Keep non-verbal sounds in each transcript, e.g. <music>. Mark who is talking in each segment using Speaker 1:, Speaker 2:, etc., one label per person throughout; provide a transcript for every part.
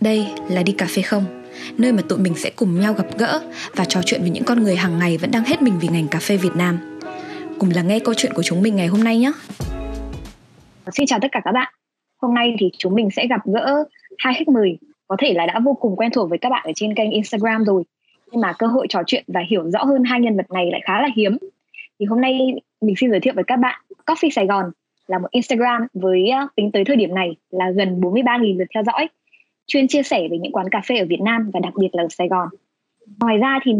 Speaker 1: Đây là Đi Cà phê không, nơi mà tụi mình sẽ cùng nhau gặp gỡ và trò chuyện với những con người hàng ngày vẫn đang hết mình vì ngành cà phê Việt Nam. Cùng lắng nghe câu chuyện của chúng mình ngày hôm nay nhé.
Speaker 2: Xin chào tất cả các bạn. Hôm nay thì chúng mình sẽ gặp gỡ hai khách mời có thể là đã vô cùng quen thuộc với các bạn ở trên kênh Instagram rồi. Nhưng mà cơ hội trò chuyện và hiểu rõ hơn hai nhân vật này lại khá là hiếm. Thì hôm nay mình xin giới thiệu với các bạn Coffee Sài Gòn là một Instagram với ờ, tính tới thời điểm này là gần 43.000 lượt theo dõi chuyên chia sẻ về những quán cà phê ở Việt Nam và đặc biệt là ở Sài Gòn. Ngoài ra thì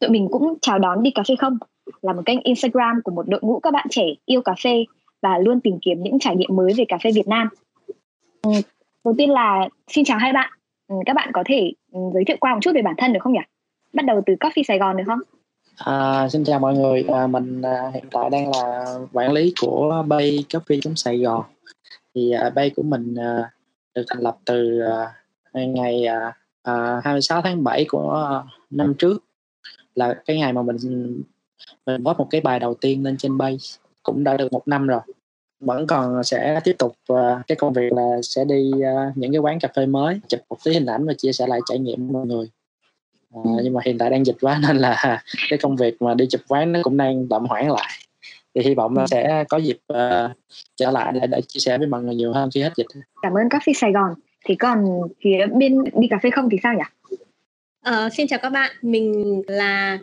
Speaker 2: tụi mình cũng chào đón đi cà phê không là một kênh Instagram của một đội ngũ các bạn trẻ yêu cà phê và luôn tìm kiếm những trải nghiệm mới về cà phê Việt Nam. Ừ, đầu tiên là xin chào hai bạn. Ừ, các bạn có thể ừ, giới thiệu qua một chút về bản thân được không nhỉ? Bắt đầu từ Coffee Sài Gòn được không?
Speaker 3: À, xin chào mọi người, à, mình à, hiện tại đang là quản lý của Bay Coffee Sài Gòn. Thì à, Bay của mình à, được thành lập từ à, ngày à, à 26 tháng 7 của năm trước là cái ngày mà mình mình post một cái bài đầu tiên lên trên base. Cũng đã được một năm rồi. Vẫn còn sẽ tiếp tục uh, cái công việc là sẽ đi uh, những cái quán cà phê mới chụp một tí hình ảnh và chia sẻ lại trải nghiệm mọi người. Uh, nhưng mà hiện tại đang dịch quá <laughs> nên là cái công việc mà đi chụp quán nó cũng đang tạm hoãn lại. Thì hy vọng là sẽ có dịp uh, trở lại để, để chia sẻ với mọi người nhiều hơn khi hết dịch.
Speaker 2: Cảm ơn Coffee Sài Gòn thì còn phía bên đi cà phê không thì sao nhỉ?
Speaker 4: Uh, xin chào các bạn, mình là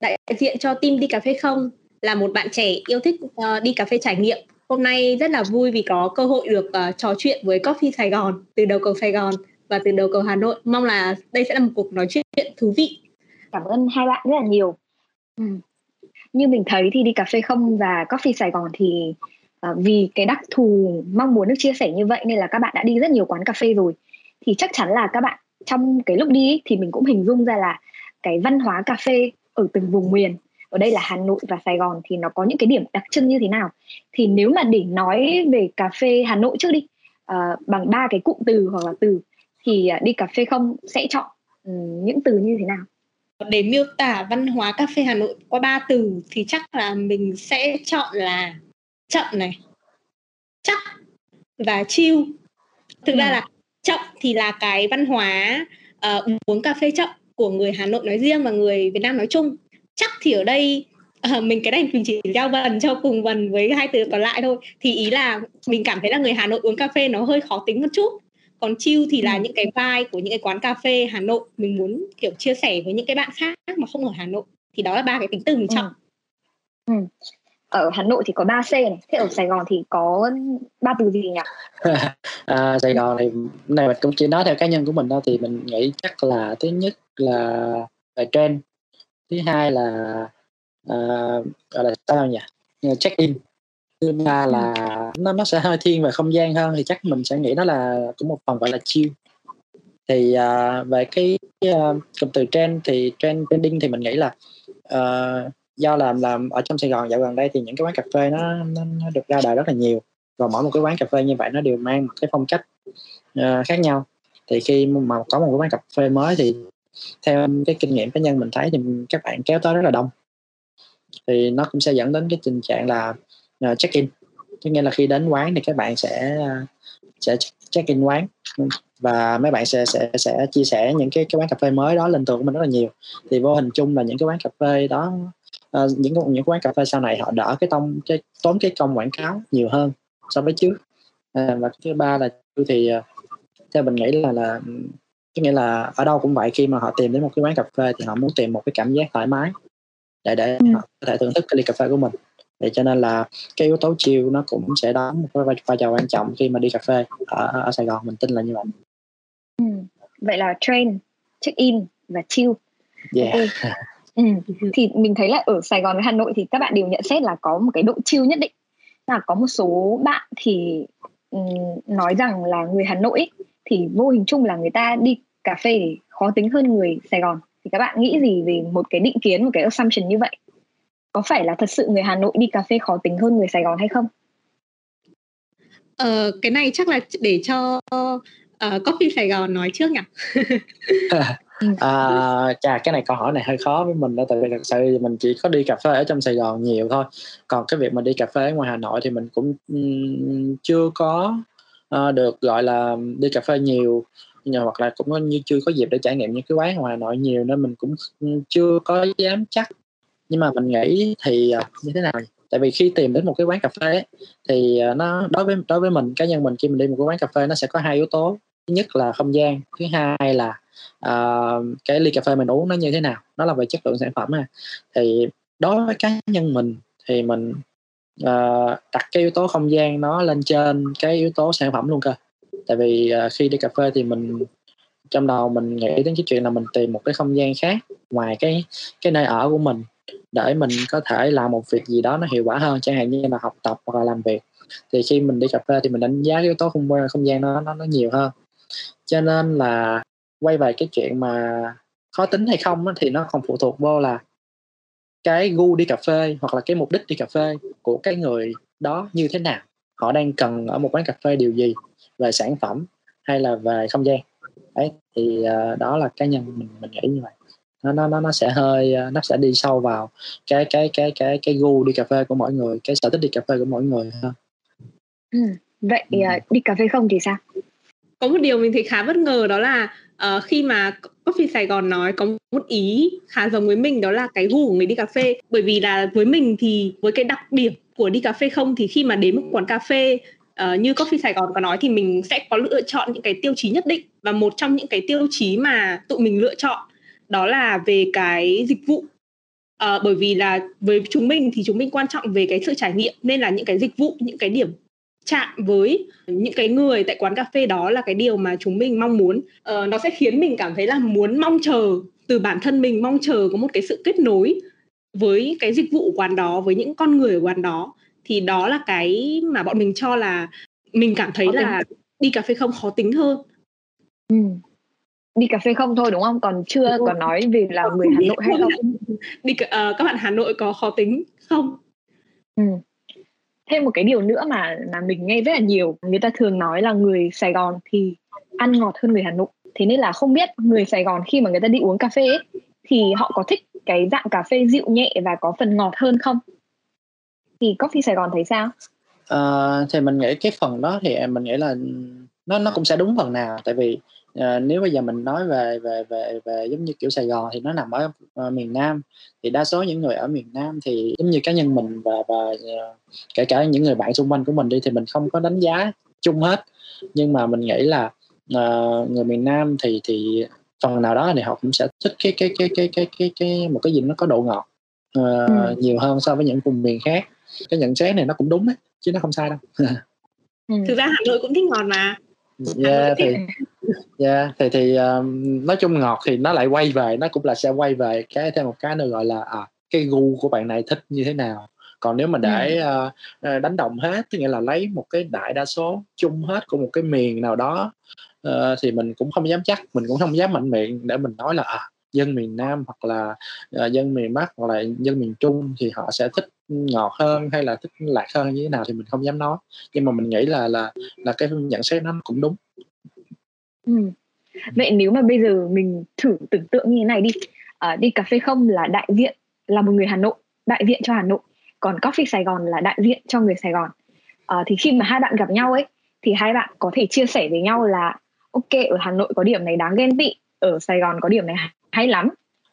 Speaker 4: đại diện cho team đi cà phê không là một bạn trẻ yêu thích uh, đi cà phê trải nghiệm. Hôm nay rất là vui vì có cơ hội được uh, trò chuyện với Coffee Sài Gòn từ đầu cầu Sài Gòn và từ đầu cầu Hà Nội. Mong là đây sẽ là một cuộc nói chuyện thú vị.
Speaker 2: Cảm ơn hai bạn rất là nhiều. Ừ. Như mình thấy thì đi cà phê không và Coffee Sài Gòn thì Ờ, vì cái đặc thù mong muốn được chia sẻ như vậy nên là các bạn đã đi rất nhiều quán cà phê rồi. Thì chắc chắn là các bạn trong cái lúc đi thì mình cũng hình dung ra là cái văn hóa cà phê ở từng vùng miền ở đây là Hà Nội và Sài Gòn thì nó có những cái điểm đặc trưng như thế nào? Thì nếu mà để nói về cà phê Hà Nội trước đi uh, bằng ba cái cụm từ hoặc là từ thì ờ, đi cà phê không sẽ chọn ừ, những từ như thế nào?
Speaker 4: Để miêu tả văn hóa cà phê Hà Nội qua ba từ thì chắc là mình sẽ chọn là chậm này. Chắc và chill. Thực ừ. ra là chậm thì là cái văn hóa uh, uống cà phê chậm của người Hà Nội nói riêng và người Việt Nam nói chung. Chắc thì ở đây uh, mình cái này mình chỉ giao vần cho cùng vần với hai từ còn lại thôi. Thì ý là mình cảm thấy là người Hà Nội uống cà phê nó hơi khó tính một chút. Còn chill thì là ừ. những cái vibe của những cái quán cà phê Hà Nội mình muốn kiểu chia sẻ với những cái bạn khác mà không ở Hà Nội. Thì đó là ba cái tính từ mình chọn
Speaker 2: ừ. Ừ ở Hà Nội thì có 3 C này thế ở Sài Gòn thì có ba từ gì nhỉ? <laughs>
Speaker 3: À, Sài Gòn thì này mình cũng chỉ nói theo cá nhân của mình thôi thì mình nghĩ chắc là thứ nhất là về trend thứ hai là uh, gọi là sao nhỉ? Check in thứ ba là nó nó sẽ hơi thiên về không gian hơn thì chắc mình sẽ nghĩ nó là cũng một phần gọi là chill. Thì uh, về cái uh, cụm từ trend thì trend trending thì mình nghĩ là uh, do làm làm ở trong Sài Gòn dạo gần đây thì những cái quán cà phê nó, nó, nó được ra đời rất là nhiều. Và mỗi một cái quán cà phê như vậy nó đều mang một cái phong cách uh, khác nhau. Thì khi mà có một cái quán cà phê mới thì theo cái kinh nghiệm cá nhân mình thấy thì các bạn kéo tới rất là đông. Thì nó cũng sẽ dẫn đến cái tình trạng là ờ, uh, check in tức nghĩa là khi đến quán thì các bạn sẽ uh, sẽ check in quán. Và mấy bạn sẽ sẽ sẽ chia sẻ những cái cái quán cà phê mới đó lên tường của mình rất là nhiều. Thì vô hình chung là những cái quán cà phê đó uh, những những quán cà phê sau này họ đỡ cái tông cái tốn cái công quảng cáo nhiều hơn so với trước uh, và thứ ba là thì uh, theo mình nghĩ là là có nghĩa là ở đâu cũng vậy khi mà họ tìm đến một cái quán cà phê thì họ muốn tìm một cái cảm giác thoải mái để để ừ. họ có thể thưởng thức cái ly cà phê của mình vậy cho nên là cái yếu tố chiều nó cũng sẽ đóng một vai, vai trò quan trọng khi mà đi cà phê ở, ở Sài Gòn mình tin là như vậy
Speaker 2: ừ. vậy là train check in và chill
Speaker 3: yeah. okay. <laughs>
Speaker 2: Ừ. Thì mình thấy là ở Sài Gòn với Hà Nội thì các bạn đều nhận xét là có một cái độ chill nhất định. Là có một số bạn thì um, nói rằng là người Hà Nội ấy, thì vô hình chung là người ta đi cà phê thì khó tính hơn người Sài Gòn. Thì các bạn nghĩ gì về một cái định kiến, một cái assumption như vậy? Có phải là thật sự người Hà Nội đi cà phê khó tính hơn người Sài Gòn hay không?
Speaker 4: Ờ, cái này chắc là để cho uh, Coffee Sài Gòn nói trước nhỉ?
Speaker 3: Ừ. <laughs> <laughs> Ừ. à, chà cái này câu hỏi này hơi khó với mình đó tại vì thật sự mình chỉ có đi cà phê ở trong Sài Gòn nhiều thôi. Còn cái việc mà đi cà phê ở ngoài Hà Nội thì mình cũng um, chưa có uh, được gọi là đi cà phê nhiều. Nhưng hoặc là cũng có như chưa có dịp để trải nghiệm những cái quán ngoài Hà Nội nhiều nên mình cũng ừ, chưa có dám chắc. Nhưng mà mình nghĩ thì uh, như thế nào tại vì khi tìm đến một cái quán cà phê ấy, thì ờ, nó đối với đối với mình cá nhân mình khi mình đi một cái quán cà phê nó sẽ có hai yếu tố thứ nhất là không gian thứ hai là uh, cái ly cà phê mình uống nó như thế nào nó là về chất lượng sản phẩm ha. Thì đối với cá nhân mình thì mình uh, đặt cái yếu tố không gian nó lên trên cái yếu tố sản phẩm luôn cơ. Tại vì uh, khi đi cà phê thì mình trong đầu mình nghĩ đến cái chuyện là mình tìm một cái không gian khác ngoài cái cái nơi ở của mình để mình có thể làm một việc gì đó nó hiệu quả hơn chẳng hạn như là học tập hoặc là làm việc. Thì khi mình đi cà phê thì mình đánh giá yếu tố không không gian nó nó nó nhiều hơn cho nên là quay về cái chuyện mà khó tính hay không thì nó không phụ thuộc vô là cái gu đi cà phê hoặc là cái mục đích đi cà phê của cái người đó như thế nào. Họ đang cần ở một quán cà phê điều gì? Về sản phẩm hay là về không gian? Đấy thì uh, đó là cá nhân mình mình nghĩ như vậy. Nó nó nó nó sẽ hơi uh, nó sẽ đi sâu vào cái cái cái cái cái gu đi cà phê của mỗi người cái sở thích đi cà phê của mỗi người hơn.
Speaker 2: Ừ. vậy uh, đi cà phê không thì sao
Speaker 4: có một điều mình thấy khá bất ngờ đó là uh, khi mà Coffee Sài Gòn nói có một ý khá giống với mình đó là cái gu của người đi cà phê. Bởi vì là với mình thì với cái đặc điểm của đi cà phê không thì khi mà đến một quán cà phê uh, như Coffee Sài Gòn có nói thì mình sẽ có lựa chọn những cái tiêu chí nhất định. Và một trong những cái tiêu chí mà tụi mình lựa chọn đó là về cái dịch vụ. Uh, bởi vì là với chúng mình thì chúng mình quan trọng về cái sự trải nghiệm nên là những cái dịch vụ những cái điểm chạm với những cái người tại quán cà phê đó là cái điều mà chúng mình mong muốn. Uh, nó sẽ khiến mình cảm thấy là muốn mong chờ từ bản thân mình mong chờ có một cái sự kết nối với cái dịch vụ quán đó với những con người ở quán đó. Thì đó là cái mà bọn mình cho là mình cảm thấy khó là tính. đi cà phê không khó tính hơn.
Speaker 2: Ừ. đi cà phê không thôi đúng không? Còn chưa còn nói về là người Hà Nội hay không. <laughs>
Speaker 4: đi uh, các bạn Hà Nội có khó tính không?
Speaker 2: Ừ thêm một cái điều nữa mà mà mình nghe rất là nhiều người ta thường nói là người Sài Gòn thì ăn ngọt hơn người Hà Nội. Thế nên là không biết người Sài Gòn khi mà người ta đi uống cà phê ấy, thì họ có thích cái dạng cà phê dịu nhẹ và có phần ngọt hơn không? Thì coffee Sài Gòn thấy sao?
Speaker 3: À, thì mình nghĩ cái phần đó thì mình nghĩ là nó nó cũng sẽ đúng phần nào. Tại vì uh, nếu bây giờ mình nói về về về về giống như kiểu Sài Gòn thì nó nằm ở uh, miền Nam thì đa số những người ở miền Nam thì giống như cá nhân mình và và uh, kể cả những người bạn xung quanh của mình đi thì mình không có đánh giá chung hết nhưng mà mình nghĩ là uh, người miền Nam thì thì phần nào đó thì họ cũng sẽ thích cái cái cái cái cái cái, cái một cái gì nó có độ ngọt uh, ừ. nhiều hơn so với những vùng miền khác cái nhận xét này nó cũng đúng đấy chứ nó không sai đâu <laughs>
Speaker 4: ừ. thực ra Hà Nội cũng thích ngọt mà
Speaker 3: yeah thì yeah thì thì um, nói chung ngọt thì nó lại quay về nó cũng là sẽ quay về cái thêm một cái nữa gọi là à, cái gu của bạn này thích như thế nào. Còn nếu mà để uh, đánh đồng hết tức nghĩa là lấy một cái đại đa số chung hết của một cái miền nào đó uh, thì mình cũng không dám chắc mình cũng không dám mạnh miệng để mình nói là à, dân miền Nam hoặc là uh, dân miền Bắc hoặc là dân miền Trung thì họ sẽ thích ngọt hơn hay là thích lạc hơn như thế nào thì mình không dám nói. Nhưng mà mình nghĩ là là là cái nhận xét nó cũng đúng.
Speaker 2: Ừ. vậy nếu mà bây giờ mình thử tưởng tượng như thế này đi. À, đi cà phê không là đại diện là một người Hà Nội đại diện cho Hà Nội. Còn Coffee Sài Gòn là đại diện cho người Sài Gòn. À, thì khi mà hai bạn gặp nhau ấy thì hai bạn có thể chia sẻ với nhau là ok ở Hà Nội có điểm này đáng ghen tị ở Sài Gòn có điểm này hay lắm.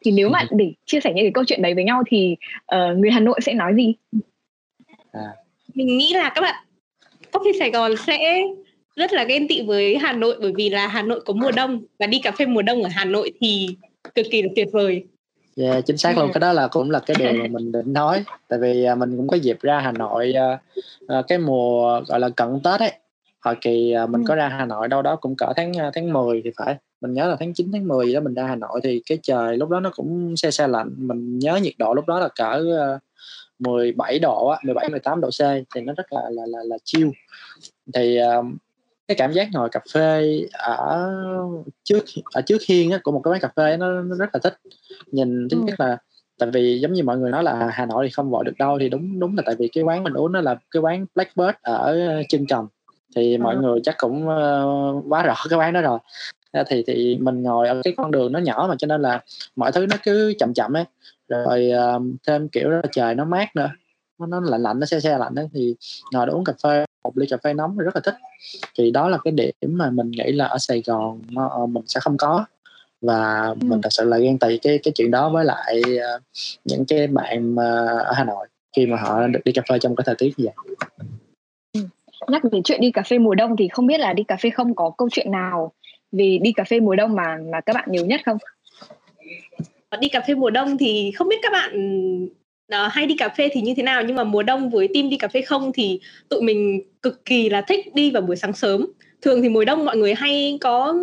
Speaker 2: Thì nếu mà để chia sẻ những cái câu chuyện đấy với nhau thì uh, người Hà Nội sẽ nói gì?
Speaker 4: À. mình nghĩ là các bạn Coffee Sài Gòn sẽ rất là ghen tị với Hà Nội bởi vì là Hà Nội có mùa đông và đi cà phê mùa đông ở Hà Nội thì cực kỳ là tuyệt vời.
Speaker 3: Yeah, dạ, chính xác luôn. Cái đó là cũng là cái điều mà mình định nói. Tại vì à, mình cũng có dịp ra Hà Nội à, à, cái mùa gọi là cận Tết ấy. Hồi kỳ mình có ra Hà Nội đâu đó cũng cỡ tháng tháng 10 thì phải mình nhớ là tháng 9 tháng 10 đó mình ra Hà Nội thì cái trời lúc đó nó cũng xe xe lạnh. Mình nhớ nhiệt độ lúc đó là cỡ 17 độ á 17 18 độ C thì nó rất là là là, là chill. Thì cái cảm giác ngồi cà phê ở trước ở trước hiên á, của một cái quán cà phê nó, nó rất là thích. Nhìn thứ ừ. nhất là tại vì giống như mọi người nói là Hà Nội thì không gọi được đâu thì đúng đúng là tại vì cái quán mình uống nó là cái quán Blackbird ở chân trầm thì mọi ừ. người chắc cũng uh, quá rõ cái quán đó rồi thì thì mình ngồi ở cái con đường nó nhỏ mà cho nên là mọi thứ nó cứ chậm chậm ấy rồi uh, thêm kiểu là trời nó mát nữa nó, nó lạnh lạnh nó xe xe lạnh đó thì ngồi đó uống cà phê một ly cà phê nóng rất là thích thì đó là cái điểm mà mình nghĩ là ở Sài Gòn nó, ờ, mình sẽ không có và ừ. mình thật sự là ghen tị cái cái chuyện đó với lại uh, những cái bạn uh, ở Hà Nội khi mà họ được đi cà phê trong cái thời tiết như vậy
Speaker 2: ừ. nhắc đến chuyện đi cà phê mùa đông thì không biết là đi cà phê không có câu chuyện nào vì đi cà phê mùa đông mà mà các bạn nhiều nhất không?
Speaker 4: Đi cà phê mùa đông thì không biết các bạn uh, hay đi cà phê thì như thế nào nhưng mà mùa đông với team đi cà phê không thì tụi mình cực kỳ là thích đi vào buổi sáng sớm. Thường thì mùa đông mọi người hay có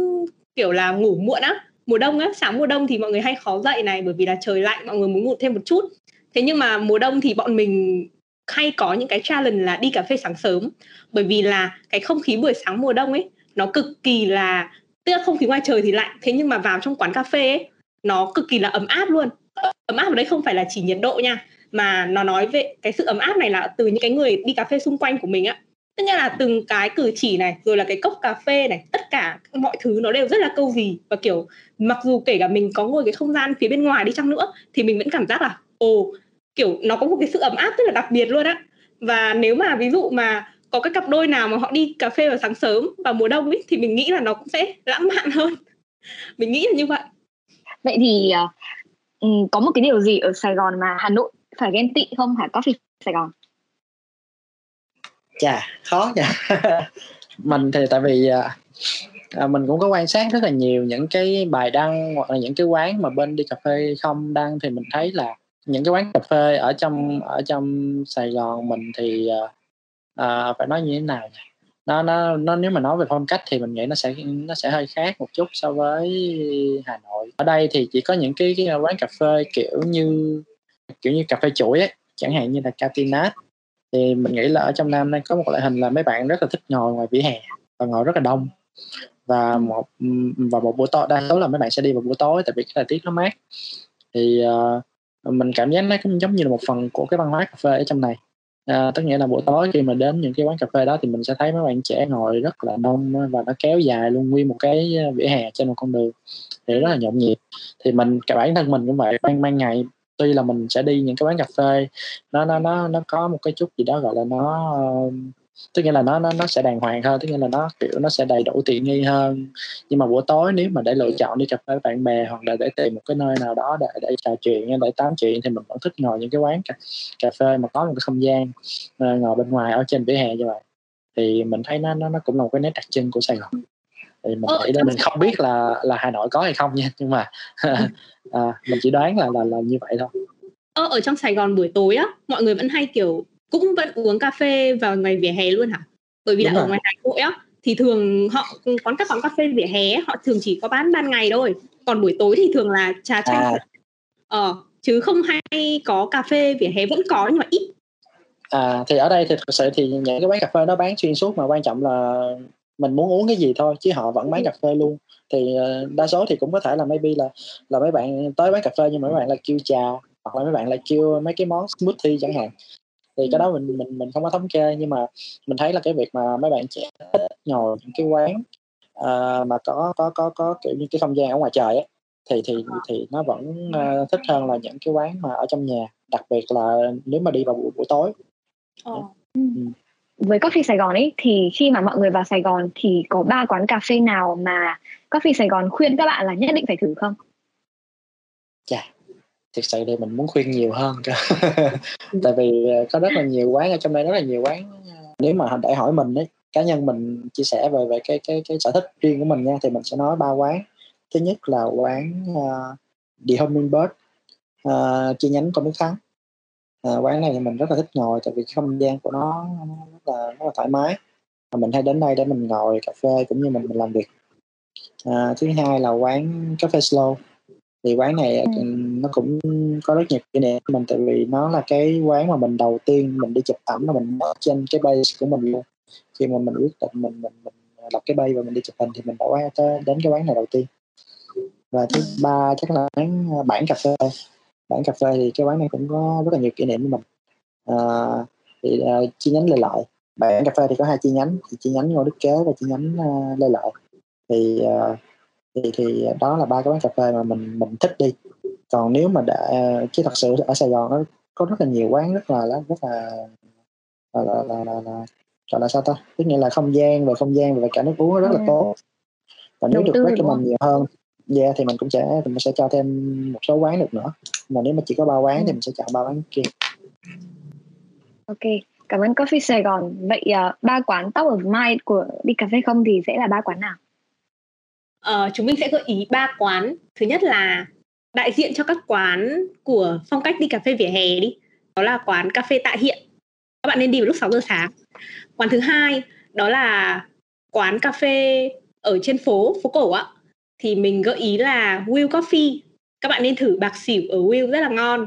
Speaker 4: kiểu là ngủ muộn á. Mùa đông á sáng mùa đông thì mọi người hay khó dậy này bởi vì là trời lạnh mọi người muốn ngủ thêm một chút. Thế nhưng mà mùa đông thì bọn mình hay có những cái challenge là đi cà phê sáng sớm. Bởi vì là cái không khí buổi sáng mùa đông ấy nó cực kỳ là tức là không khí ngoài trời thì lạnh, thế nhưng mà vào trong quán cà phê ấy, nó cực kỳ là ấm áp luôn. Ấm áp ở đây không phải là chỉ nhiệt độ nha, mà nó nói về cái sự ấm áp này là từ những cái người đi cà phê xung quanh của mình á. Tức là từng cái cử chỉ này, rồi là cái cốc cà phê này, tất cả mọi thứ nó đều rất là câu gì và kiểu, mặc dù kể cả mình có ngồi cái không gian phía bên ngoài đi chăng nữa, thì mình vẫn cảm giác là, ồ, kiểu, nó có một cái sự ấm áp rất là đặc biệt luôn á. Và nếu mà ví dụ mà có cái cặp đôi nào mà họ đi cà phê vào sáng sớm vào mùa đông ấy thì mình nghĩ là nó cũng sẽ lãng mạn hơn. <laughs> Mình nghĩ là như vậy.
Speaker 2: Vậy thì uh, có một cái điều gì ở Sài Gòn mà Hà Nội phải ghen tị không? Hả Coffee Sài Gòn.
Speaker 3: Chà khó nha. <laughs> Mình thì tại vì à, à, mình cũng có quan sát rất là nhiều những cái bài đăng hoặc là những cái quán mà bên đi cà phê không đăng thì mình thấy là những cái quán cà phê ở trong ở trong Sài Gòn mình thì à, à phải nói như thế nào nhỉ? nó nó nó nếu mà nói về phong cách thì mình nghĩ nó sẽ nó sẽ hơi khác một chút so với Hà Nội. Ở đây thì chỉ có những cái, cái quán cà phê kiểu như kiểu như cà phê chuỗi ấy chẳng hạn như là Catinat. Thì mình nghĩ là ở trong Nam đang có một loại hình là mấy bạn rất là thích ngồi ngoài vỉa hè và ngồi rất là đông. Và một và một buổi tối đa số là mấy bạn sẽ đi vào buổi tối tại vì cái thời tiết nó mát. Thì uh, mình cảm giác nó cũng giống như là một phần của cái văn hóa cà phê ở trong này à, tất nghĩa là buổi tối khi mà đến những cái quán cà phê đó thì mình sẽ thấy mấy bạn trẻ ngồi rất là đông và nó kéo dài luôn nguyên một cái à, vỉa hè trên một con đường thì rất là nhộn nhịp. Thì mình cả bản thân mình cũng vậy ban ban ngày tuy là mình sẽ đi những cái quán cà phê nó nó nó nó có một cái chút gì đó gọi là nó uh, tức nghĩa là nó nó nó sẽ đàng hoàng hơn tức nghĩa là nó kiểu nó sẽ đầy đủ tiện nghi hơn. Nhưng mà buổi tối nếu mà để lựa chọn đi cà phê với bạn bè hoặc là để tìm một cái nơi nào đó để để trò chuyện để tám chuyện thì mình vẫn thích ngồi những cái quán cà, cà phê mà có một cái không gian uh, ngồi bên ngoài ở trên vỉa hè như vậy. Thì mình thấy nó nó nó cũng là một cái nét đặc trưng của Sài Gòn. Thì mình nghĩ là mình không biết là là Hà Nội có hay không nha nhưng mà <laughs> à, mình chỉ đoán là là là như vậy thôi.
Speaker 4: Ờ, ở trong Sài Gòn buổi tối á mọi người vẫn hay kiểu cũng vẫn uống cà phê vào ngày vỉa hè luôn hả? Bởi vì Đúng là rồi. ở ngoài Hà Nội á thì thường họ quán các quán cà phê vỉa hè họ thường chỉ có bán ban ngày thôi. Còn buổi tối thì thường là trà chanh. À. ờ chứ không hay có cà phê vỉa hè vẫn có nhưng mà ít.
Speaker 3: À thì ở đây thì thực sự thì những cái quán cà phê nó bán xuyên suốt mà quan trọng là mình muốn uống cái gì thôi chứ họ vẫn bán cà phê luôn. Thì uh, đa số thì cũng có thể là maybe là là mấy bạn tới bán cà phê nhưng mà mấy bạn là kêu trà hoặc là mấy bạn lại kêu mấy cái món smoothie chẳng hạn thì cái đó mình mình mình không có thống kê nhưng mà mình thấy là cái việc mà mấy bạn trẻ thích ngồi những cái quán uh, mà có có có có kiểu như cái không gian ở ngoài trời ấy thì thì thì nó vẫn uh, thích hơn là những cái quán mà ở trong nhà đặc biệt là nếu mà đi vào buổi, buổi tối
Speaker 2: ờ. ừ. với Coffee Sài Gòn ấy thì khi mà mọi người vào Sài Gòn thì có ba quán cà phê nào mà Coffee Sài Gòn khuyên các bạn là nhất định phải thử không?
Speaker 3: Chà, thực sự thì mình muốn khuyên nhiều hơn cơ. Tại vì ờ, có rất là nhiều quán ở trong đây rất là nhiều quán nếu mà để hỏi mình đấy cá nhân mình chia sẻ về về cái cái cái sở thích riêng của mình nha thì mình sẽ nói ba quán. Thứ nhất là quán uh, The Hummingbird uh, chi nhánh Tôn Đức Thắng. Uh, quán này thì mình rất là thích ngồi tại vì cái không gian của nó, nó rất là rất là thoải mái. Và mình hay đến đây để mình ngồi cà phê cũng như mình mình làm việc. Uh, thứ hai là quán cà phê slow thì quán này ừ. nó cũng có rất nhiều kỷ niệm mình tại vì nó là cái quán mà mình đầu tiên mình đi chụp ảnh mà mình mở trên cái base của mình luôn. Khi mà mình quyết định mình mình mình lập cái bay và mình đi chụp hình thì mình đã tới đến cái quán này đầu tiên. Và thứ ừ. ba chắc là quán à, bản cà phê. Bản cà phê thì cái quán này cũng có rất là nhiều kỷ niệm với mình. À, thì uh, chi nhánh lê lợi. Bản cà phê thì có hai chi nhánh thì chi nhánh ngô đức kế và chi nhánh uh, lê lợi. Thì uh, thì thì đó là ba cái quán cà phê mà mình mình thích đi còn nếu mà để chứ thật sự ở Sài Gòn nó có rất là nhiều quán rất là rất là là, là, là, là, là gọi là sao ta tức nghĩa là không gian và không gian và cả nước uống rất là tốt và nếu được
Speaker 2: đúng
Speaker 3: recommend
Speaker 2: không?
Speaker 3: nhiều hơn yeah, thì mình cũng sẽ mình sẽ cho thêm một số quán được nữa mà nếu mà chỉ có ba quán
Speaker 2: Ừ.
Speaker 3: thì mình sẽ chọn ba quán kia
Speaker 2: Ok, cảm ơn Coffee Sài Gòn. Vậy à, ba quán top of mind của đi cà phê không thì sẽ là ba quán nào?
Speaker 4: Uh, chúng mình sẽ gợi ý ba quán. Thứ nhất là đại diện cho các quán của phong cách đi cà phê vỉa hè đi. Đó là quán cà phê Tạ Hiện. Các bạn nên đi vào lúc 6 giờ sáng. Quán thứ hai đó là quán cà phê ở trên phố phố cổ á. Thì mình gợi ý là Will Coffee. Các bạn nên thử bạc xỉu ở Will rất là ngon.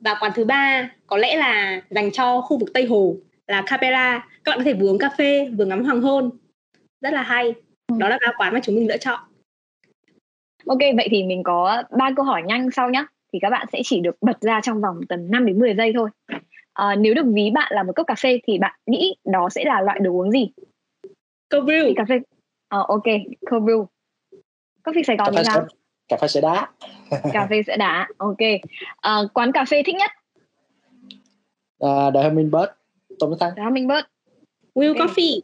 Speaker 4: Và quán thứ ba có lẽ là dành cho khu vực Tây Hồ là Capella. Các bạn có thể vừa uống cà phê vừa ngắm hoàng hôn. Rất là hay. Đó là ba quán mà chúng mình lựa chọn.
Speaker 2: Ok, vậy thì mình có ba câu hỏi nhanh sau nhé. Thì các bạn sẽ chỉ được bật ra trong vòng tầm 5 đến 10 giây thôi. À, nếu được ví bạn là một cốc cà phê thì bạn nghĩ đó sẽ là loại đồ uống gì?
Speaker 4: Câu brew.
Speaker 2: Cà phê. Ờ, ok, cold brew. Coffee Sài
Speaker 3: cà
Speaker 2: Gòn
Speaker 3: phê
Speaker 2: thì sao?
Speaker 3: sẽ, cà phê sẽ đá
Speaker 2: Cà phê sữa đá. Ok. À, quán cà phê thích nhất
Speaker 3: uh, The Hummingbird Đức Thắng
Speaker 2: là Hummingbird.
Speaker 4: Will
Speaker 2: Ok.
Speaker 4: Coffee.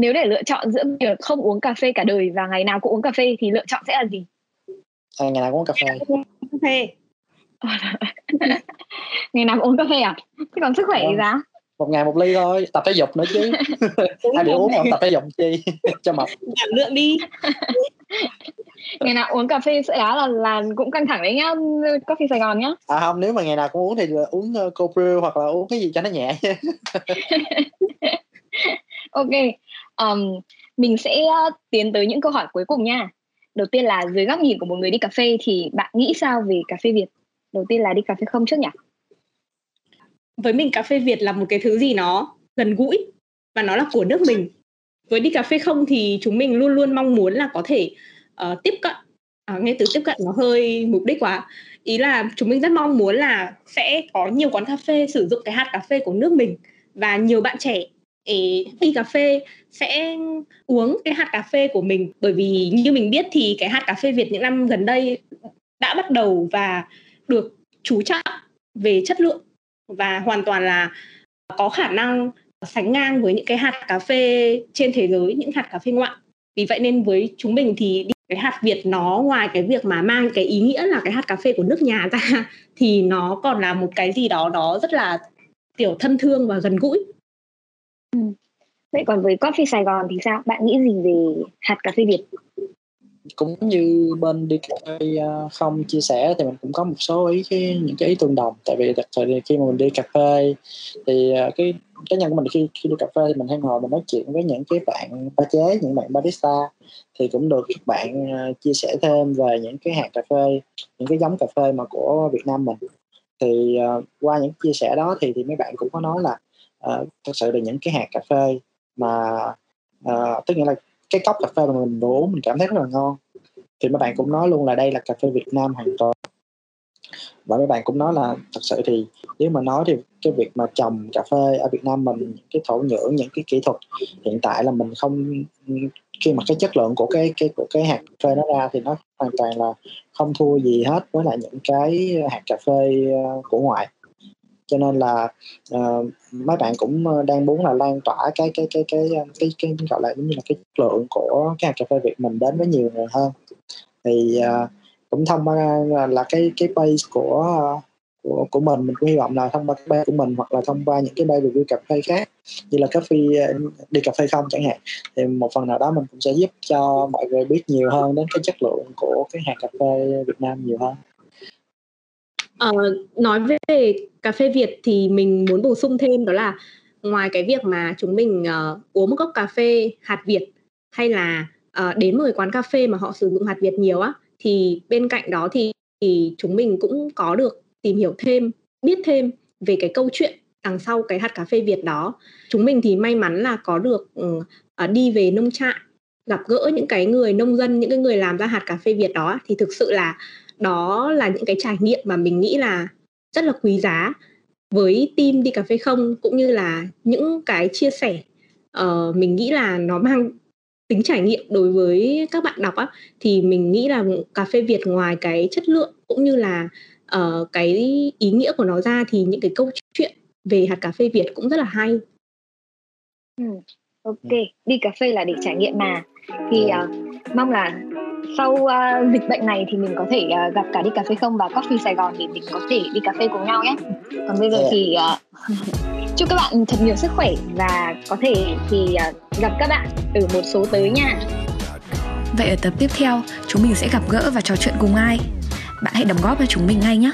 Speaker 2: Nếu để lựa chọn giữa việc không uống cà phê cả đời và ngày nào cũng uống cà phê thì lựa chọn sẽ là gì?
Speaker 3: à, ngày nào cũng uống cà phê
Speaker 4: Cà phê. <laughs>
Speaker 2: Ngày nào cũng uống cà phê à? Thế còn sức khỏe thì
Speaker 3: Vâng.
Speaker 2: sao?
Speaker 3: một ngày một ly thôi tập thể dục nữa chứ <laughs> ai bị uống không tập thể dục chi <laughs> cho mập
Speaker 4: giảm lượng đi.
Speaker 2: Ngày nào uống cà phê sữa đá là là cũng căng thẳng đấy nhá. Coffee Sài Gòn nhá.
Speaker 3: à không nếu mà ngày nào cũng uống thì uống uh, cold brew hoặc là uống cái gì cho nó nhẹ
Speaker 2: Ok, um, mình sẽ ờ, tiến tới những câu hỏi cuối cùng nha. Đầu tiên là dưới góc nhìn của một người đi cà phê thì bạn nghĩ sao về cà phê Việt? Đầu tiên là đi cà phê không trước nhỉ?
Speaker 4: Với mình cà phê Việt là một cái thứ gì nó gần gũi và nó là của nước mình. Với đi cà phê không thì chúng mình luôn luôn mong muốn là có thể uh, tiếp cận à, nghe từ tiếp cận nó hơi mục đích quá ý là chúng mình rất mong muốn là sẽ có nhiều quán cà phê sử dụng cái hạt cà phê của nước mình và nhiều bạn trẻ ấy, đi cà phê sẽ uống cái hạt cà phê của mình. Bởi vì như mình biết thì cái hạt cà phê Việt những năm gần đây đã bắt đầu và được chú trọng về chất lượng và hoàn toàn là có khả năng sánh ngang với những cái hạt cà phê trên thế giới những hạt cà phê ngoại. Vì vậy nên với chúng mình thì cái hạt Việt nó ngoài cái việc mà mang cái ý nghĩa là cái hạt cà phê của nước nhà ra <laughs> thì nó còn là một cái gì đó đó rất là tiểu thân thương và gần gũi. Ừ.
Speaker 2: Vậy còn với Coffee Sài Gòn thì sao? Bạn nghĩ gì về hạt cà phê Việt?
Speaker 3: cũng như bên đi cà phê không chia sẻ thì mình cũng có một số ý cái những cái ý tương đồng tại vì thật sự thì khi mà mình đi cà phê thì à, cái cá nhân của mình khi khi đi cà phê thì mình hay ngồi mình nói chuyện với những cái bạn pha chế những bạn barista thì cũng được các bạn à, chia sẻ thêm về những cái hạt cà phê những cái giống cà phê mà của Việt Nam mình thì uh, qua những chia sẻ đó thì thì mấy bạn cũng có nói là uh, thật sự là những cái hạt cà phê mà uh, tức nghĩa là cái cốc cà phê mà mình vừa uống mình cảm thấy rất là ngon. Thì mấy bạn cũng nói luôn là đây là cà phê Việt Nam hoàn toàn. Và mấy bạn cũng nói là thật sự thì nếu mà nói thì cái việc mà trồng cà phê ở Việt Nam mình cái thổ nhưỡng những cái kỹ thuật hiện tại là mình không khi mà cái chất lượng của cái cái của cái hạt cà phê nó ra thì nó hoàn toàn là không thua gì hết với lại những cái hạt cà phê ờ, của ngoại cho nên là uh, mấy bạn cũng ờ, đang muốn là lan tỏa cái cái cái cái ờ, cái cái, cái gọi là giống như là cái chất lượng của cái hạt cà phê Việt mình đến với nhiều người hơn. Thì uh, cũng thông qua là cái cái base của của của mình mình cũng hy vọng là thông qua cái bay của mình hoặc là thông qua những cái bay review cà phê khác như là cà phê đi cà phê không chẳng hạn thì một phần nào đó mình cũng sẽ giúp cho mọi người biết nhiều hơn đến cái chất lượng của cái hạt cà phê Việt Nam nhiều hơn.
Speaker 4: Ờ, nói về cà phê Việt thì mình muốn bổ sung thêm đó là ngoài cái việc mà chúng mình uh, uống một cốc cà phê hạt Việt hay là uh, đến một cái quán cà phê mà họ sử dụng hạt Việt nhiều á thì bên cạnh đó thì, thì chúng mình cũng có được tìm hiểu thêm biết thêm về cái câu chuyện đằng sau cái hạt cà phê Việt đó. Chúng mình thì may mắn là có được uh, đi về nông trại gặp gỡ những cái người nông dân những cái người làm ra hạt cà phê Việt đó thì thực sự là đó là những cái trải nghiệm mà mình nghĩ là rất là quý giá với team đi cà phê không cũng như là những cái chia sẻ uh, mình nghĩ là nó mang tính trải nghiệm đối với các bạn đọc á. Thì mình nghĩ là cà phê Việt ngoài cái chất lượng cũng như là uh, cái ý nghĩa của nó ra thì những cái câu chuyện về hạt cà phê Việt cũng rất là hay.
Speaker 2: Ừ, ok, đi cà phê là để trải nghiệm mà. Thì uh, mong là sau uh, dịch bệnh này thì mình có thể uh, gặp cả đi cà phê không và coffee Sài Gòn để mình có thể đi cà phê cùng nhau nhé. Còn bây giờ yeah. thì uh, <laughs> chúc các bạn thật nhiều sức khỏe và có thể thì uh, gặp các bạn ở một số tới nha.
Speaker 1: Vậy ở tập tiếp theo chúng mình sẽ gặp gỡ và trò chuyện cùng ai? Bạn hãy đóng góp cho chúng mình ngay nhé.